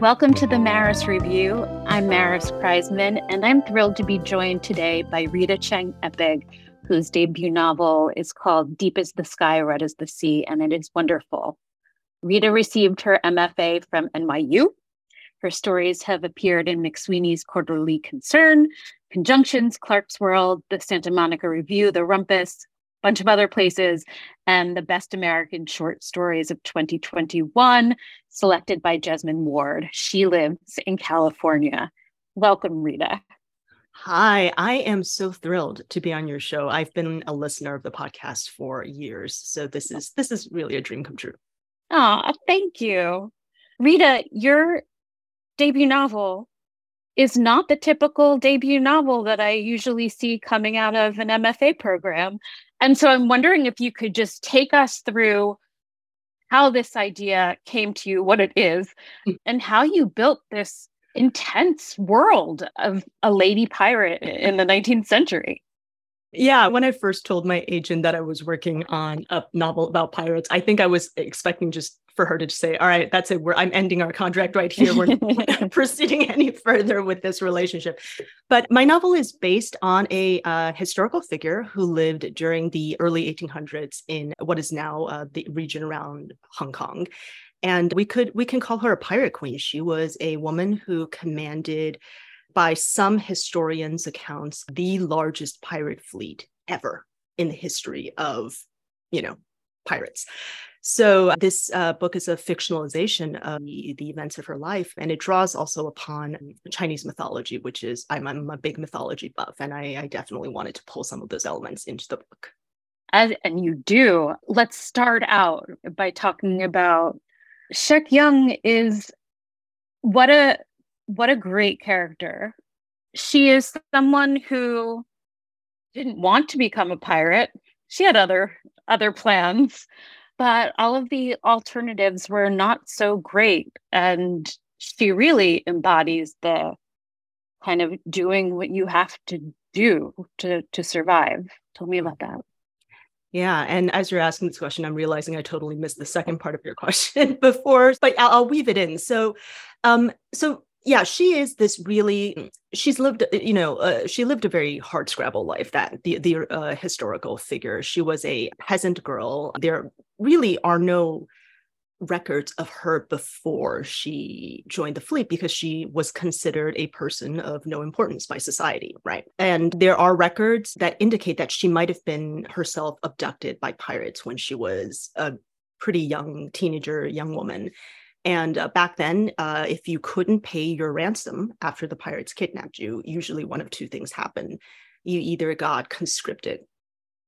Welcome to the Maris Review. I'm Maris Kreizman, and I'm thrilled to be joined today by Rita Cheng Epig, whose debut novel is called Deep as the Sky, Red as the Sea, and it is wonderful. Rita received her MFA from NYU. Her stories have appeared in McSweeney's Quarterly Concern, Conjunctions, Clarkesworld, the Santa Monica Review, The Rumpus, bunch of other places, and the best American short stories of 2021, selected by Jesmyn Ward. She lives in California. Welcome, Rita. Hi, I am so thrilled to be on your show. I've been a listener of the podcast for years, so this is this is really a dream come true. Oh, thank you. Rita, your debut novel is not the typical debut novel that I usually see coming out of an MFA program. And so I'm wondering if you could just take us through how this idea came to you, what it is, and how you built this intense world of a lady pirate in the 19th century. Yeah, when I first told my agent that I was working on a novel about pirates, I think I was expecting just for her to say, "All right, that's it. We're I'm ending our contract right here. We're not proceeding any further with this relationship." But my novel is based on a uh, historical figure who lived during the early 1800s in what is now uh, the region around Hong Kong, and we could we can call her a pirate queen. She was a woman who commanded by some historians' accounts, the largest pirate fleet ever in the history of, you know, pirates. So this uh, book is a fictionalization of the, the, events of her life, and it draws also upon Chinese mythology, which is I'm, I'm a big mythology buff, and I, I, definitely wanted to pull some of those elements into the book. As, and you do. Let's start out by talking about Shek Yeung is what a what a great character. She is someone who didn't want to become a pirate. She had other other plans, but all of the alternatives were not so great and she really embodies the kind of doing what you have to do to to survive. Tell me about that. Yeah, and as you're asking this question, I'm realizing I totally missed the second part of your question before, but I'll, I'll weave it in. So, um, so yeah she is this really she's lived you know uh, she lived a very hard scrabble life that the the uh, historical figure. She was a peasant girl. There really are no records of her before she joined the fleet because she was considered a person of no importance by society right? And there are records that indicate that she might have been herself abducted by pirates when she was a pretty young teenager young woman and uh, back then, uh, if you couldn't pay your ransom after the pirates kidnapped you, usually one of two things happened. You either got conscripted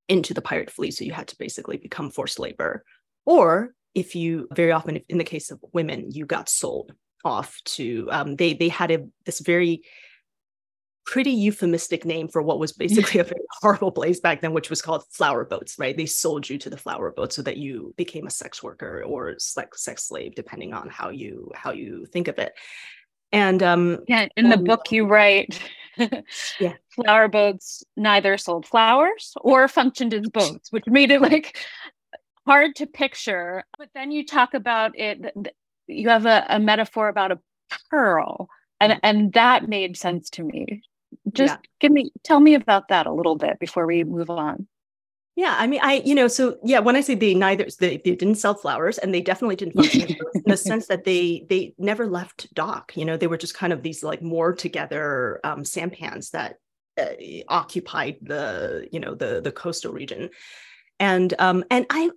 into the pirate fleet. So you had to basically become forced labor. Or if you very often, in the case of women, you got sold off to um, they they had a this very pretty euphemistic name for what was basically a very horrible place back then, which was called flower boats, right? They sold you to the flower boat so that you became a sex worker or like sex slave, depending on how you how you think of it. And um yeah, in the book you write yeah. flower boats neither sold flowers or functioned as boats, which made it like hard to picture. But then you talk about it you have a, a metaphor about a pearl and and that made sense to me just yeah. give me tell me about that a little bit before we move on yeah i mean i you know so yeah when i say they neither they, they didn't sell flowers and they definitely didn't function in the sense that they they never left dock you know they were just kind of these like more together um, sampans that uh, occupied the you know the the coastal region and um and i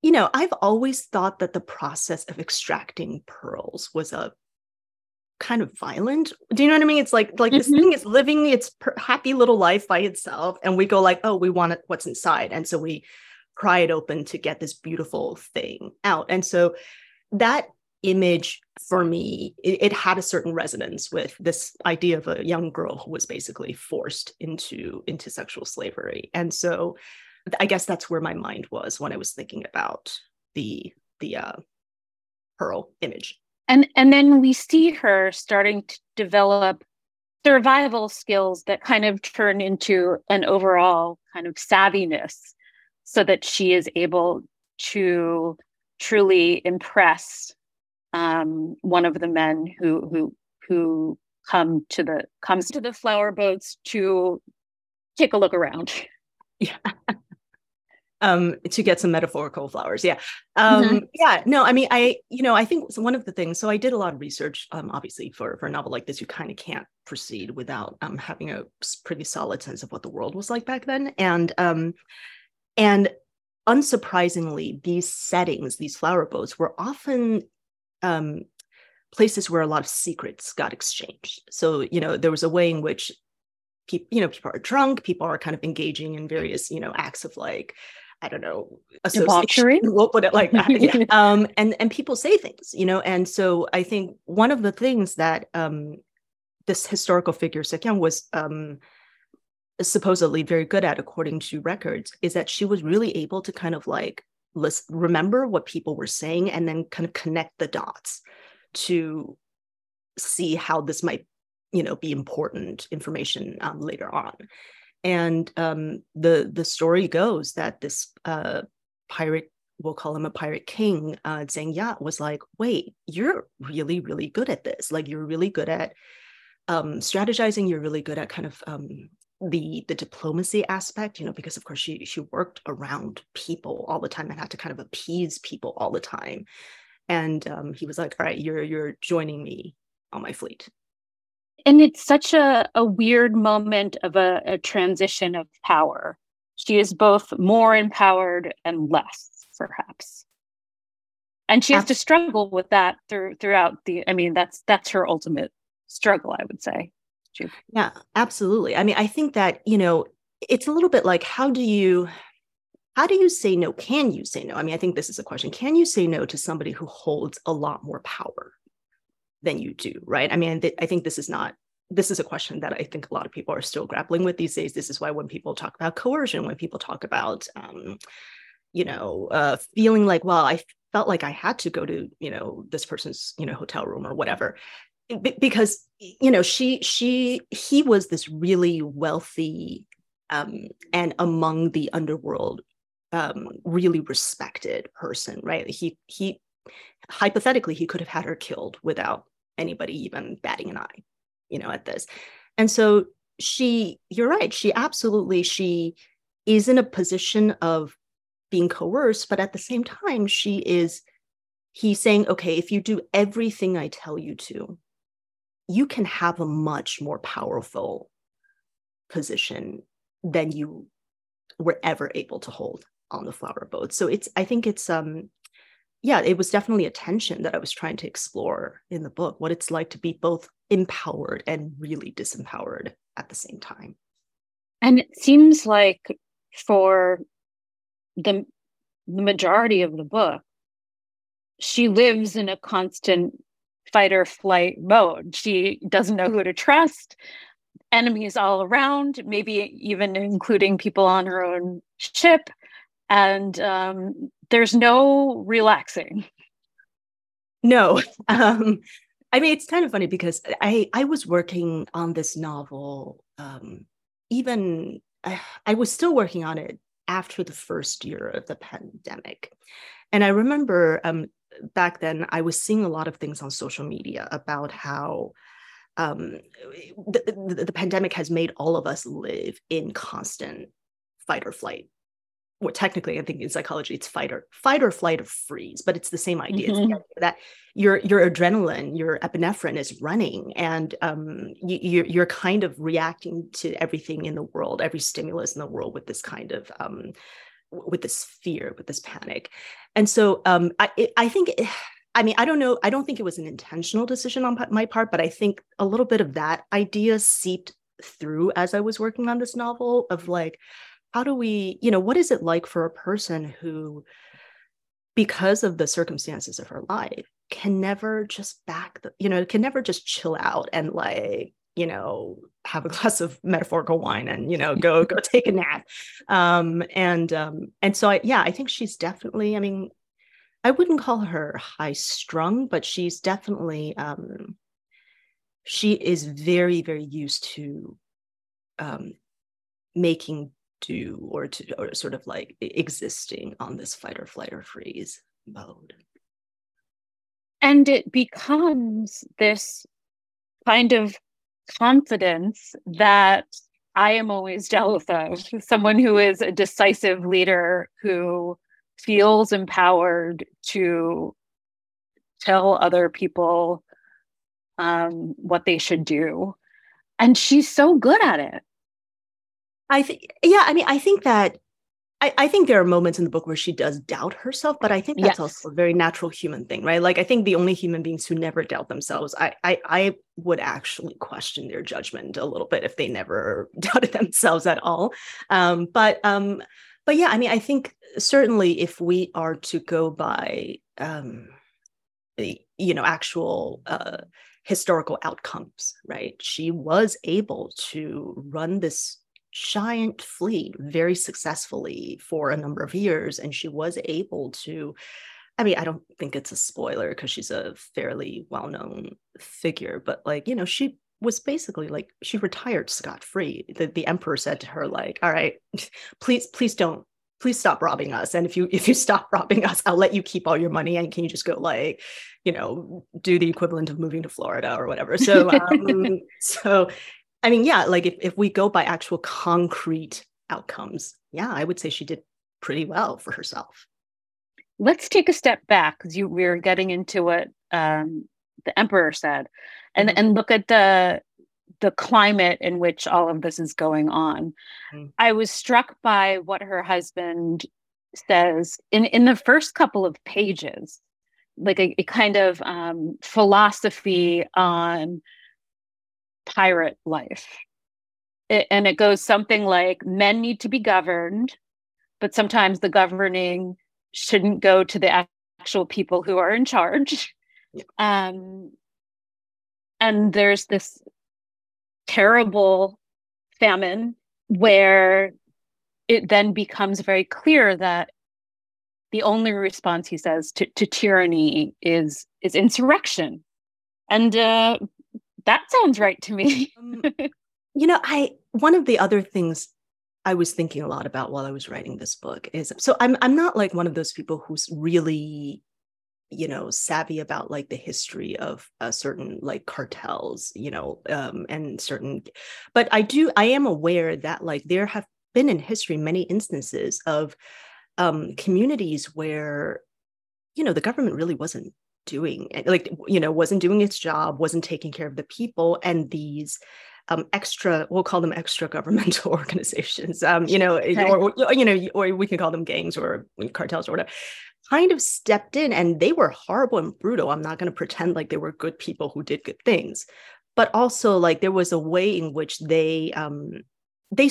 you know i've always thought that the process of extracting pearls was a kind of violent. Do you know what I mean? It's like like mm-hmm. this thing is living its per- happy little life by itself, and we go like, oh, we want it, what's inside, and so we pry it open to get this beautiful thing out. And so that image for me, it, it had a certain resonance with this idea of a young girl who was basically forced into into sexual slavery. And so I guess that's where my mind was when I was thinking about the the uh, pearl image and and then we see her starting to develop survival skills that kind of turn into an overall kind of savviness so that she is able to truly impress um, one of the men who who who come to the comes to the flower boats to take a look around. Yeah um, to get some metaphorical flowers. Yeah. Um, mm-hmm. Yeah. No, I mean, I, you know, I think one of the things, so I did a lot of research, um, obviously for, for a novel like this, you kind of can't proceed without um, having a pretty solid sense of what the world was like back then. And, um, and unsurprisingly, these settings, these flower boats were often um, places where a lot of secrets got exchanged. So, you know, there was a way in which people, you know, people are drunk, people are kind of engaging in various, you know, acts of like, I don't know, debauchery. We'll put it like that. yeah. Um, and and people say things, you know, and so I think one of the things that um, this historical figure Shek Yeung was um, supposedly very good at, according to records, is that she was really able to kind of like list, remember what people were saying and then kind of connect the dots to see how this might, you know, be important information um, later on. And um, the the story goes that this uh, pirate, we'll call him a pirate king, uh, Zheng Ya, was like, "Wait, you're really really good at this. Like you're really good at um, strategizing. You're really good at kind of um, the the diplomacy aspect. You know, because of course she she worked around people all the time and had to kind of appease people all the time. And um, he was like, "All right, you're you're joining me on my fleet." And it's such a, a weird moment of a, a transition of power. She is both more empowered and less, perhaps. And she has to struggle with that through throughout the I mean, that's that's her ultimate struggle, I would say. Yeah, absolutely. I mean, I think that, you know, it's a little bit like how do you how do you say no? Can you say no? I mean, I think this is a question. Can you say no to somebody who holds a lot more power? Than you do, right? I mean, th- I think this is not this is a question that I think a lot of people are still grappling with these days. This is why when people talk about coercion, when people talk about, um, you know, uh, feeling like, well, I felt like I had to go to, you know, this person's, you know, hotel room or whatever, B- because you know, she, she, he was this really wealthy um, and among the underworld, um, really respected person, right? He, he, hypothetically, he could have had her killed without anybody even batting an eye you know at this. And so she you're right she absolutely she is in a position of being coerced but at the same time she is he's saying okay if you do everything i tell you to you can have a much more powerful position than you were ever able to hold on the flower boat. So it's i think it's um yeah, it was definitely a tension that I was trying to explore in the book, what it's like to be both empowered and really disempowered at the same time. And it seems like for the, the majority of the book, she lives in a constant fight or flight mode. She doesn't know who to trust, enemies all around, maybe even including people on her own ship. And um, there's no relaxing. No. Um, I mean, it's kind of funny because I, I was working on this novel, um, even I, I was still working on it after the first year of the pandemic. And I remember um, back then I was seeing a lot of things on social media about how um, the, the, the, pandemic has made all of us live in constant fight or flight. Well, technically, I think in psychology, it's fight or fight or flight or freeze, but it's the same idea. Mm-hmm. that your your adrenaline, your epinephrine is running, and um, you, you're kind of reacting to everything in the world, every stimulus in the world, with this kind of um, with this fear, with this panic. And so um, I, it, I think, I mean, I don't know, I don't think it was an intentional decision on my part, but I think a little bit of that idea seeped through as I was working on this novel of like, how do we, you know, what is it like for a person who, because of the circumstances of her life, can never just back the, you know, can never just chill out and like you know have a glass of metaphorical wine and you know go go take a nap. Um and um and so i yeah i think she's definitely i mean i wouldn't call her high strung but she's definitely um she is very very used to um making do or to or sort of like existing on this fight or flight or freeze mode and it becomes this kind of confidence that I am always jealous of someone who is a decisive leader who feels empowered to tell other people um, what they should do. And she's so good at it. I think, yeah, I mean, I think that I, I, think there are moments in the book where she does doubt herself, but I think that's yes. also a very natural human thing, right? Like I think the only human beings who never doubt themselves, I, I I would actually question their judgment a little bit if they never doubted themselves at all. Um, but um, but yeah, I mean, I think certainly if we are to go by um, you know actual uh, historical outcomes, right? She was able to run this giant fleet very successful,ly for a number of years. And she was able to, I mean, I don't think it's a spoiler because she's a fairly well known figure, but like, you know, she was basically like she retired scot free. The, the emperor said to her, like, all right, please, please don't please stop robbing us and if you if you stop robbing us i'll let you keep all your money and can you just go like you know do the equivalent of moving to florida or whatever so um, so I mean, yeah, like if, if we go by actual concrete outcomes, yeah, I would say she did pretty well for herself. Let's take a step back because you we're getting into what um, the emperor said, and mm-hmm. and look at the the climate in which all of this is going on. Mm-hmm. I was struck by what her husband says in in the first couple of pages, like a, a kind of um, philosophy on pirate life. It, and it goes something like men need to be governed, but sometimes the governing shouldn't go to the actual people who are in charge. Yeah. Um, and there's this terrible famine where it then becomes very clear that the only response he says to, to tyranny is is insurrection and uh, that sounds right to me. um, you know, I one of the other things I was thinking a lot about while I was writing this book is so I'm I'm not like one of those people who's really you know savvy about like the history of certain like cartels you know um and certain but i do i am aware that like there have been in history many instances of um communities where you know the government really wasn't doing like you know wasn't doing its job wasn't taking care of the people and these um, extra we'll call them extra governmental organizations um, you know okay. or, or, you know or we can call them gangs or cartels or whatever kind of stepped in and they were horrible and brutal i'm not going to pretend like they were good people who did good things but also like there was a way in which they um they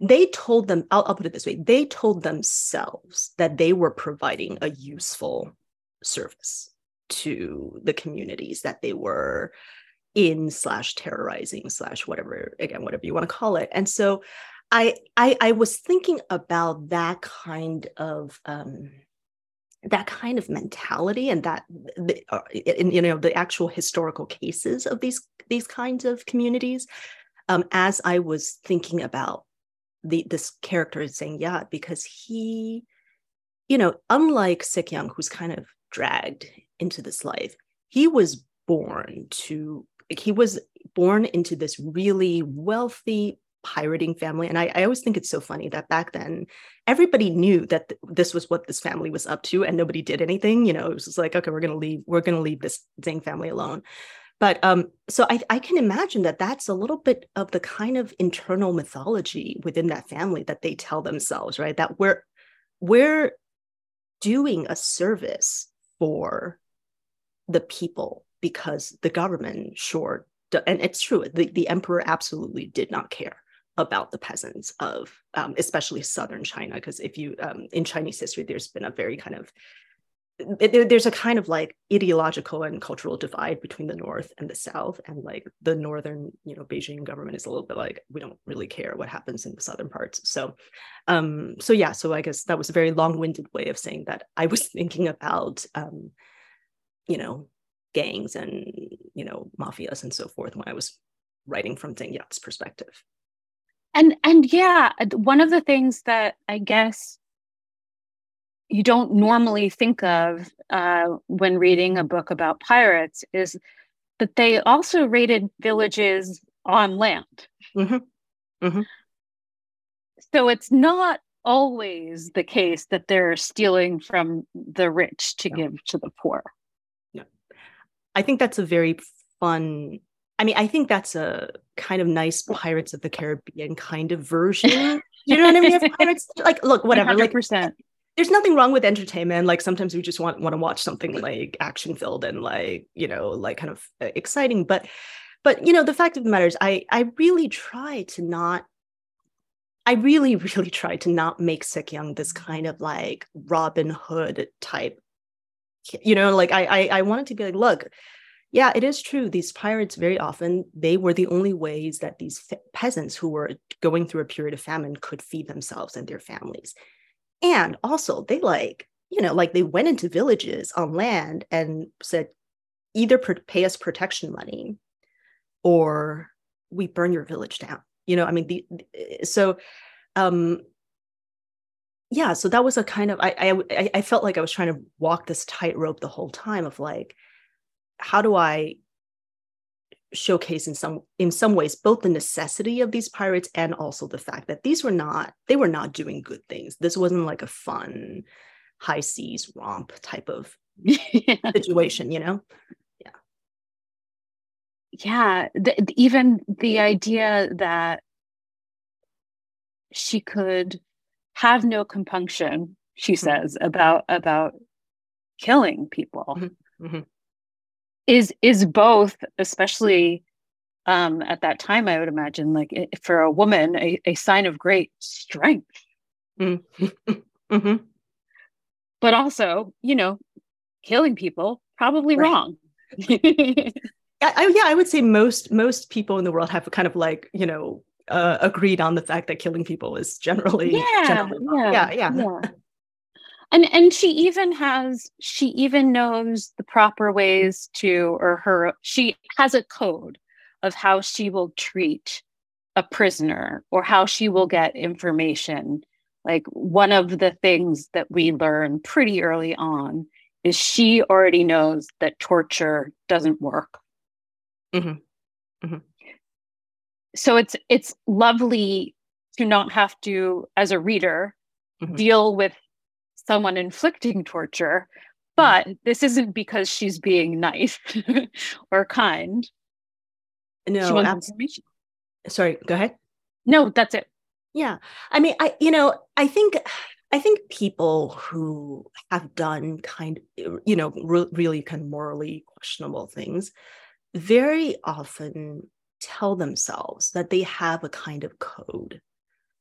they told them I'll, I'll put it this way they told themselves that they were providing a useful service to the communities that they were in slash terrorizing slash whatever again whatever you want to call it. And so I, I i was thinking about that kind of um that kind of mentality and that the, uh, in, you know the actual historical cases of these these kinds of communities um, as I was thinking about the this character is saying yeah because he you know unlike Shek Yeung who's kind of dragged into this life he was born to he was born into this really wealthy pirating family. And I, I, always think it's so funny that back then everybody knew that th- this was what this family was up to and nobody did anything. You know, it was just like, okay, we're gonna leave, we're gonna leave this Zhang family alone. But um, so I, I can imagine that that's a little bit of the kind of internal mythology within that family that they tell themselves, right? That we're we're doing a service for the people because the government sure and it's true the, the emperor absolutely did not care about the peasants of um, especially southern china because if you um, in chinese history there's been a very kind of there, there's a kind of like ideological and cultural divide between the north and the south and like the northern you know beijing government is a little bit like we don't really care what happens in the southern parts. So um so yeah so i guess that was a very long-winded way of saying that i was thinking about um you know gangs and you know mafias and so forth when i was writing from Yat's perspective and and yeah one of the things that i guess you don't normally think of uh, when reading a book about pirates is that they also raided villages on land mm-hmm. Mm-hmm. so it's not always the case that they're stealing from the rich to give to the poor i think that's a very fun I mean, I think that's a kind of nice Pirates of the Caribbean kind of version. you know what I mean? Pirates, like, look, whatever. 100%. Like, there's nothing wrong with entertainment. Like sometimes we just want want to watch something like action filled and like you know like kind of uh, exciting. But but you know the fact of the matter is, I I really try to not. I really really try to not make Shek Yeung this kind of like Robin Hood type. You know, like I I, I wanted to be like, look, yeah, it is true. These pirates very often they were the only ways that these fe- peasants who were going through a period of famine could feed themselves and their families. And also, they like, you know, like they went into villages on land and said, either pay us protection money or we burn your village down. You know, I mean, the, so, um, yeah, so that was a kind of, I, I, I felt like I was trying to walk this tightrope the whole time of like, how do I showcase in some in some ways both the necessity of these pirates and also the fact that these were not they were not doing good things. This wasn't like a fun high seas romp type of yeah. situation, you know? Yeah. Yeah, the, even the idea that she could have no compunction, she mm-hmm. says about about killing people. Mm-hmm. Mm-hmm is is both especially um at that time i would imagine like for a woman a, a sign of great strength mm-hmm. mm-hmm. but also you know killing people probably right. wrong I, I, yeah i would say most most people in the world have kind of like you know uh, agreed on the fact that killing people is generally yeah generally yeah, yeah, yeah. yeah and and she even has she even knows the proper ways to or her she has a code of how she will treat a prisoner or how she will get information like one of the things that we learn pretty early on is she already knows that torture doesn't work mm-hmm. Mm-hmm. So it's it's lovely to not have to as a reader mm-hmm. deal with someone inflicting torture, but mm-hmm. this isn't because she's being nice or kind. No. Sorry, go ahead. No, that's it. Yeah. I mean, I you know, I think I think people who have done kind you know, re- really kind of morally questionable things very often tell themselves that they have a kind of code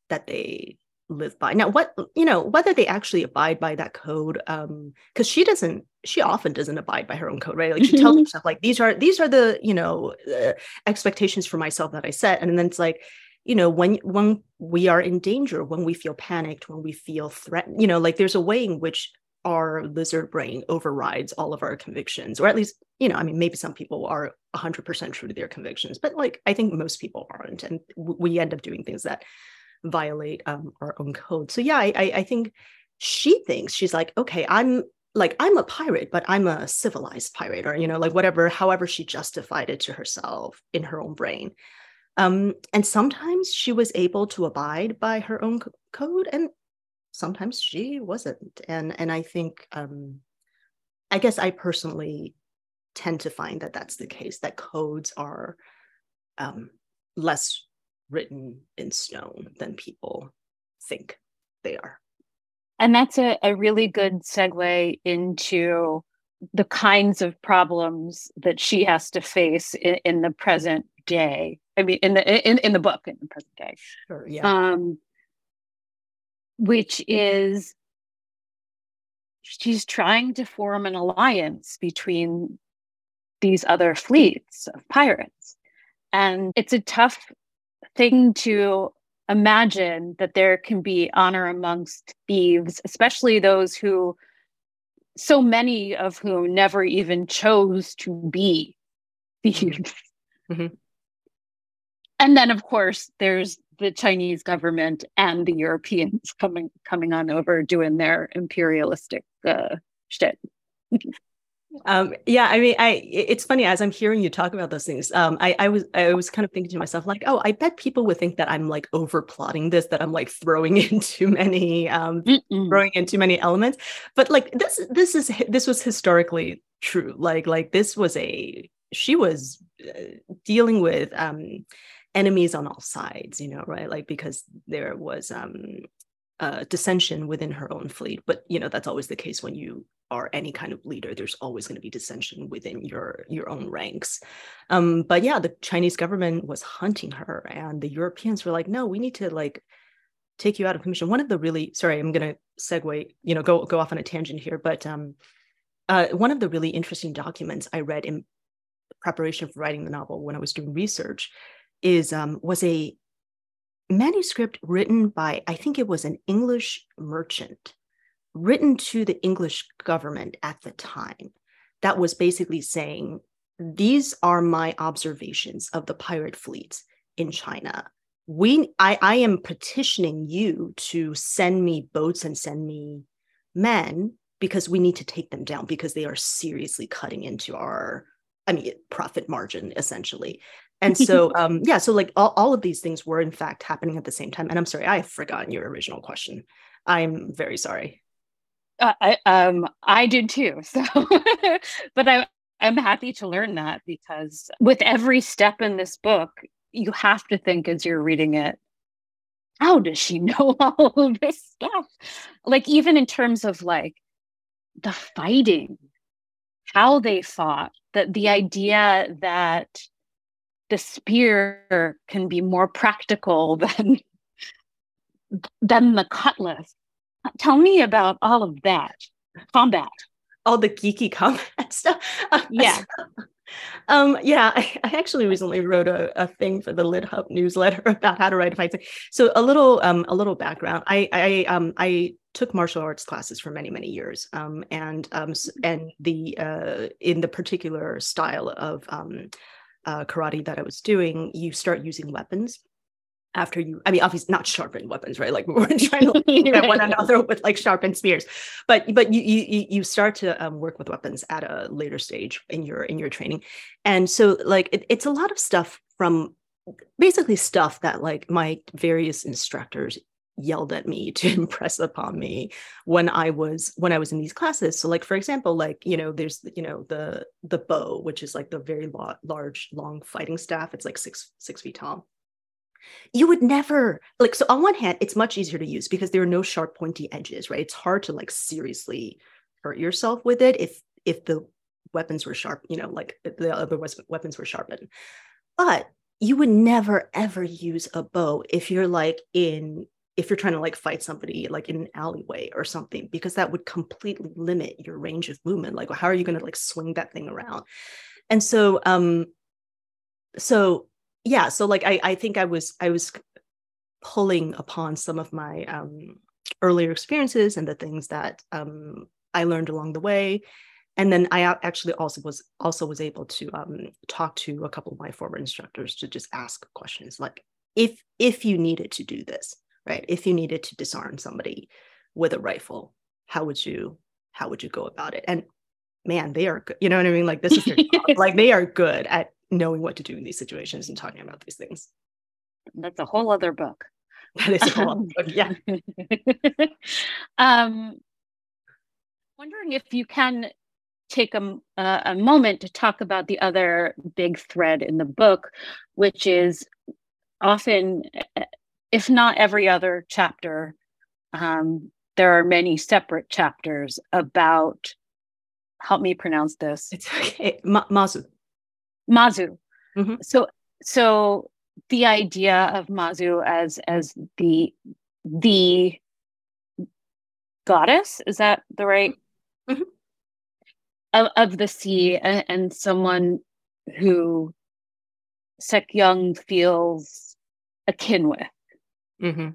that they live by. Now, what you know, whether they actually abide by that code, um, because she doesn't, she often doesn't abide by her own code, right? Like she tells herself, like these are these are the you know uh, expectations for myself that I set, and then it's like, you know, when when we are in danger, when we feel panicked, when we feel threatened, you know, like there's a way in which our lizard brain overrides all of our convictions, or at least, you know, I mean, maybe some people are 100% true to their convictions, but like I think most people aren't, and we end up doing things that violate um, our own code. So yeah, I, I think she thinks she's like, okay, I'm like I'm a pirate, but I'm a civilized pirate, or you know, like whatever, however she justified it to herself in her own brain. Um, and sometimes she was able to abide by her own code, and sometimes she wasn't. And and I think, um, I guess I personally tend to find that that's the case. That codes are um, less written in stone than people think they are. And that's a, a really good segue into the kinds of problems that she has to face in, in the present day. I mean, in the in, in the book in the present day. Sure, yeah. Um, which is she's trying to form an alliance between these other fleets of pirates. And it's a tough thing to imagine that there can be honor amongst thieves, especially those who, so many of whom never even chose to be thieves. Mm-hmm. And then, of course, there's the Chinese government and the Europeans coming coming on over doing their imperialistic uh, shit. Um, yeah, I mean, I it's funny as I'm hearing you talk about those things. Um, I, I was I was kind of thinking to myself like, oh, I bet people would think that I'm like over plotting this, that I'm like throwing in too many, um, Mm-mm. throwing in too many elements. But like this, this is this was historically true. Like like this was a she was uh, dealing with um enemies on all sides, you know, right? Like because there was um dissension within her own fleet. But you know that's always the case when you are any kind of leader. There's always going to be dissension within your your own ranks. Um, but yeah, the Chinese government was hunting her, and the Europeans were like, "No, we need to like take you out of commission." One of the really sorry, I'm going to segue, you know, go go off on a tangent here, but um, uh, one of the really interesting documents I read in preparation for writing the novel when I was doing research is um, was a manuscript written by, I think it was an English merchant, written to the English government at the time, that was basically saying, These are my observations of the pirate fleets in China. We, I, I am petitioning you to send me boats and send me men because we need to take them down because they are seriously cutting into our I mean, profit margin essentially. And so, um, yeah, so like all, all of these things were in fact happening at the same time. And I'm sorry, I have forgotten your original question. I'm very sorry. Uh, I, um, I did too. So, but I, I'm happy to learn that because with every step in this book, you have to think as you're reading it, how does she know all of this stuff? Like, even in terms of like the fighting, how they fought, that the idea that the spear can be more practical than than the cutlass. Tell me about all of that combat. All the geeky combat stuff. Yeah. um, yeah, I, I, actually recently wrote a, a thing for the Lit Hub newsletter about how to write a fight. So a little um, a little background. I I um I took martial arts classes for many many years um, and um, and the uh, in the particular style of um, uh, karate that I was doing, you start using weapons after you i mean obviously not sharpened weapons right? Like we weren't trying to at one another with like sharpened spears. But but you you you start to um, work with weapons at a later stage in your in your training. And so like it, it's a lot of stuff from basically stuff that like my various instructors yelled at me to impress upon me when i was when i was in these classes. So like for example like you know there's you know the the bo which is like the very lo- large long fighting staff. It's like six six feet tall. You would never like so on one hand it's much easier to use because there are no sharp pointy edges right? It's hard to like seriously hurt yourself with it if if the weapons were sharp you know like the other weapons were sharpened. But you would never ever use a bo if you're like in if you're trying to like fight somebody like in an alleyway or something because that would completely limit your range of movement like how are you going to like swing that thing around? And so um so yeah so like i i think i was i was pulling upon some of my um earlier experiences and the things that um i learned along the way. And then i actually also was also was able to um talk to a couple of my former instructors to just ask questions like if if you needed to do this right? If you needed to disarm somebody with a rifle how would you how would you go about it? And man they are good you know what i mean? Like this is like they are good at knowing what to do in these situations and talking about these things. That's a whole other book. That is a whole other book yeah. Um wondering if you can take a, uh, a moment to talk about the other big thread in the book which is often if not every other chapter, um, there are many separate chapters about. Help me pronounce this. It's okay. Ma- Mazu. Mazu. Mm-hmm. So, so the idea of Mazu as as the the goddess is that the right mm-hmm. of, of the sea and, and someone who Shek Yeung feels akin with. Mm-hmm.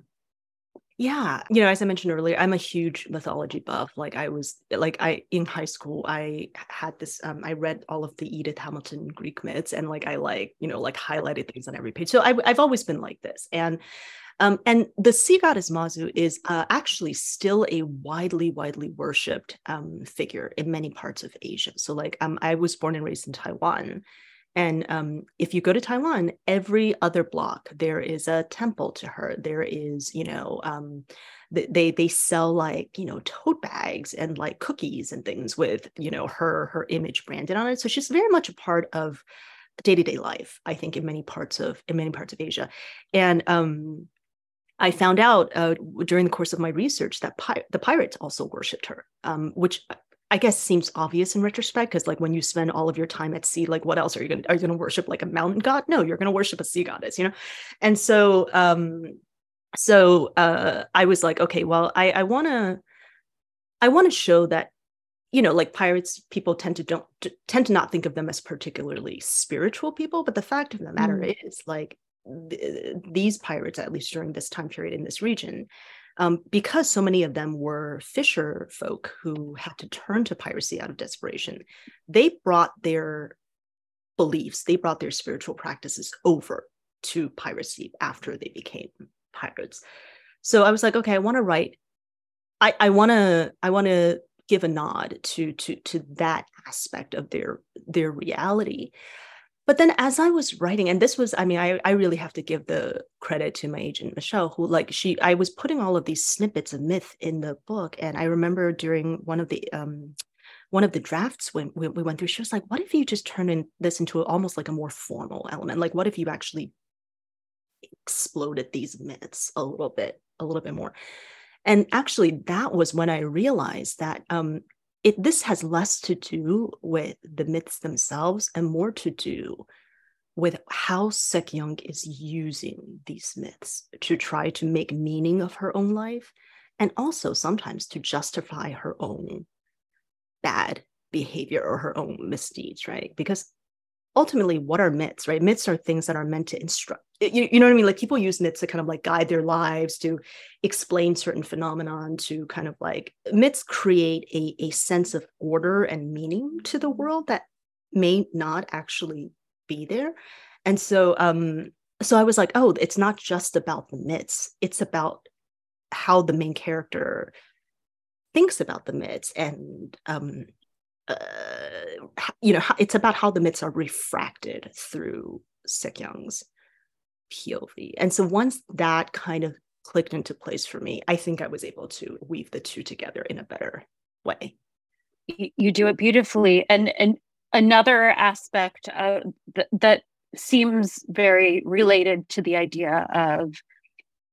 Yeah, you know, as I mentioned earlier, I'm a huge mythology buff. Like I was like I in high school, I had this um I read all of the Edith Hamilton Greek myths and like I like, you know, like highlighted things on every page. So I I've always been like this. And um, and the sea goddess Mazu is uh, actually still a widely, widely worshipped um, figure in many parts of Asia. So, like, um, I was born and raised in Taiwan, and um, if you go to Taiwan, every other block there is a temple to her. There is, you know, um, they they sell like you know tote bags and like cookies and things with you know her her image branded on it. So she's very much a part of day to day life. I think in many parts of in many parts of Asia, and um, I found out uh, during the course of my research that pi- the pirates also worshipped her, um, which I guess seems obvious in retrospect because like when you spend all of your time at sea, like what else are you gonna are you gonna worship like a mountain god? No, you're gonna worship a sea goddess, you know? And so um so uh I was like, okay, well, I I wanna I wanna show that you know like pirates people tend to don't tend to not think of them as particularly spiritual people but the fact of the matter mm. is like th- these pirates at least during this time period in this region um, because so many of them were fisher folk who had to turn to piracy out of desperation, they brought their beliefs, they brought their spiritual practices over to piracy after they became pirates. So I was like, okay, I want to write. I, I want to I want to give a nod to to to that aspect of their their reality but then as i was writing and this was i mean I, I really have to give the credit to my agent michelle who like she i was putting all of these snippets of myth in the book and i remember during one of the um one of the drafts when we, we went through she was like what if you just turn in this into almost like a more formal element? Like what if you actually exploded these myths a little bit a little bit more? And actually that was when i realized that um, it this has less to do with the myths themselves and more to do with how Shek Yeung is using these myths to try to make meaning of her own life and also sometimes to justify her own bad behavior or her own misdeeds, right? Because ultimately, what are myths, right? Myths are things that are meant to instruct you, you know what I mean? Like people use myths to kind of like guide their lives, to explain certain phenomenon, to kind of like myths create a, a sense of order and meaning to the world that may not actually be there. And so um so I was like, oh, it's not just about the myths, it's about how the main character thinks about the myths and um uh, you know it's about how the myths are refracted through Shek Yeung's POV. And so once that kind of clicked into place for me, I think I was able to weave the two together in a better way. You do it beautifully. And and another aspect uh, th- that seems very related to the idea of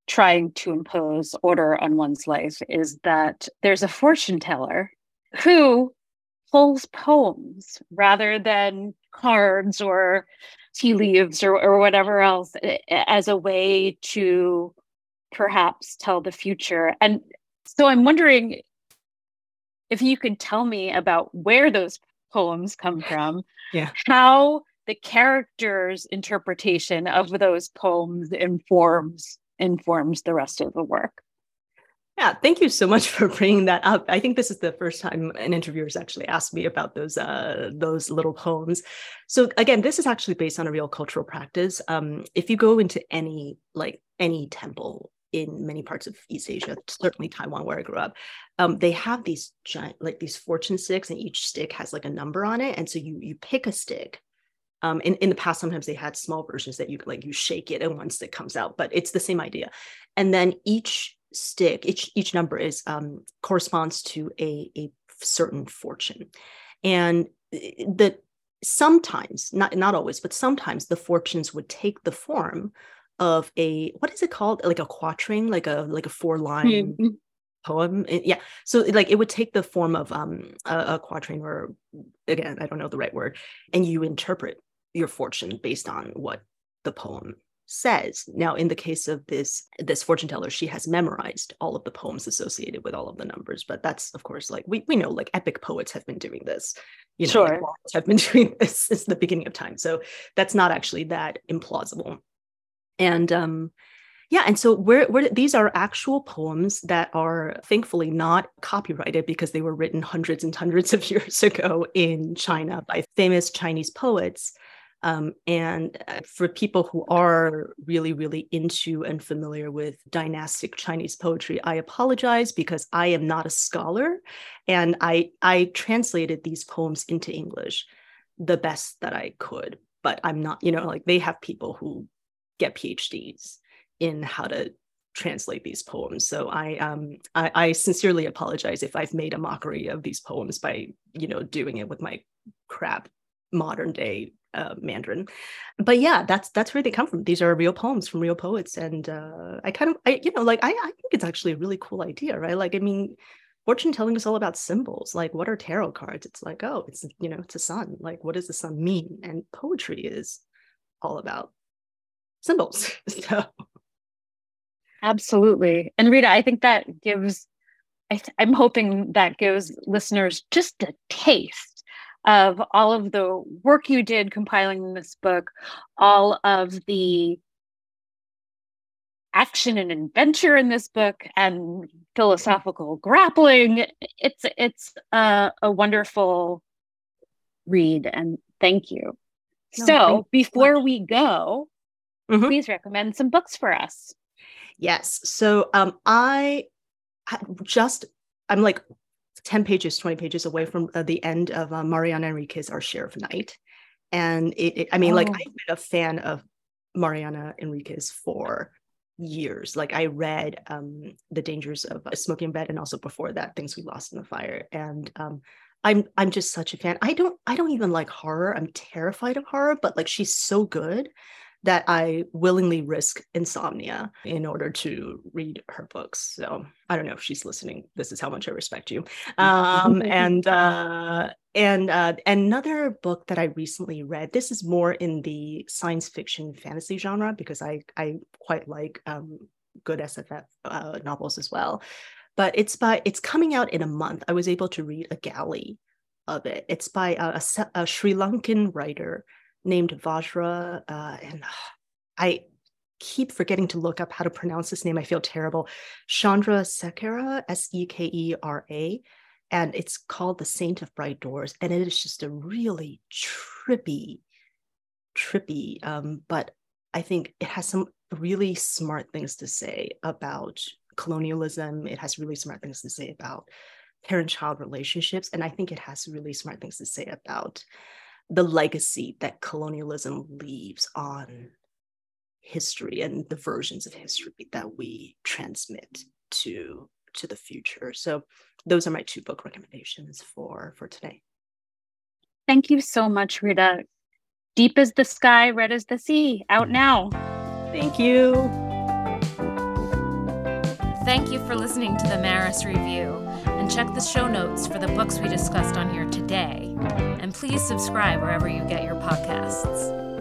trying to impose order on one's life is that there's a fortune teller who pulls poems rather than cards or tea leaves or, or whatever else eh, eh, as a way to perhaps tell the future. And so I'm wondering if you could tell me about where those poems come from, yeah. how the character's interpretation of those poems informs informs the rest of the work. Yeah, thank you so much for bringing that up. I think this is the first time an interviewer has actually asked me about those uh, those little poems. So again, this is actually based on a real cultural practice. Um, if you go into any like any temple in many parts of East Asia, certainly Taiwan, where I grew up, um, they have these giant like these fortune sticks, and each stick has like a number on it, and so you you pick a stick. Um, in, in the past, sometimes they had small versions that you like you shake it and one stick comes out, but it's the same idea. And then each stick each each number is um, corresponds to a a certain fortune. And eh, that sometimes not not always but sometimes the fortunes would take the form of a what is it called? Like a quatrain like a like a four line mm-hmm. poem? Eh, yeah. So like it would take the form of um a, a quatrain or again i don't know the right word and you interpret your fortune based on what the poem says. Now, in the case of this this fortune teller, she has memorized all of the poems associated with all of the numbers. But that's of course like we we know like epic poets have been doing this. You know, sure. Like, have been doing this since the beginning of time. So that's not actually that implausible. And um yeah, and so where, where these are actual poems that are thankfully not copyrighted because they were written hundreds and hundreds of years ago in China by famous Chinese poets. Um, and uh, for people who are really, really into and familiar with dynastic Chinese poetry, I apologize because I am not a scholar, and I I translated these poems into English the best that I could. But I'm not, you know, like they have people who get PhDs in how to translate these poems. So I um I, I sincerely apologize if I've made a mockery of these poems by you know doing it with my crap modern day uh, Mandarin. But yeah, that's that's where they come from. These are real poems from real poets, and uh, I kind of, I you know, like I, I think it's actually a really cool idea, right? Like, I mean, fortune telling is all about symbols. Like, what are tarot cards? It's like, oh, it's you know, it's a sun. Like, what does the sun mean? And poetry is all about symbols. so, absolutely. And Rita, I think that gives. I I'm hoping that gives listeners just a taste of all of the work you did compiling this book, all of the action and adventure in this book and philosophical grappling. It's it's a, a wonderful read and thank you. No, so thank before you we go, mm-hmm. please recommend some books for us. Yes. So um I just I'm like 10 pages, 20 pages away from uh, the end of uh, Mariana Enriquez, Our Share of Night. And it, it I mean, oh. like, I've been a fan of Mariana Enriquez for years. Like, I read um, The Dangers of Smoking Bed and also before that, Things We Lost in the Fire. And um, I'm I'm just such a fan. I don't I don't even like horror. I'm terrified of horror, but like she's so good that I willingly risk insomnia in order to read her books. So I don't know if she's listening. This is how much I respect you. Um, and uh, and uh, another book that I recently read. This is more in the science fiction fantasy genre because I I quite like um, good SFF uh, novels as well. But it's by it's coming out in a month. I was able to read a galley of it. It's by a, a, a Sri Lankan writer named Vajra, uh, and I keep forgetting to look up how to pronounce this name. I feel terrible. Chandrasekera, S E K E R A, and it's called The Saint of Bright Doors, and it is just a really trippy, trippy, um, but I think it has some really smart things to say about colonialism. It has really smart things to say about parent-child relationships, and I think it has really smart things to say about the legacy that colonialism leaves on history and the versions of history that we transmit to to the future. So those are my two book recommendations for for today. Thank you so much rita. Deep as the sky red as the sea. Out now. Thank you. Thank you for listening to the maris review and check the show notes for the books we discussed on here today. And please subscribe wherever you get your podcasts.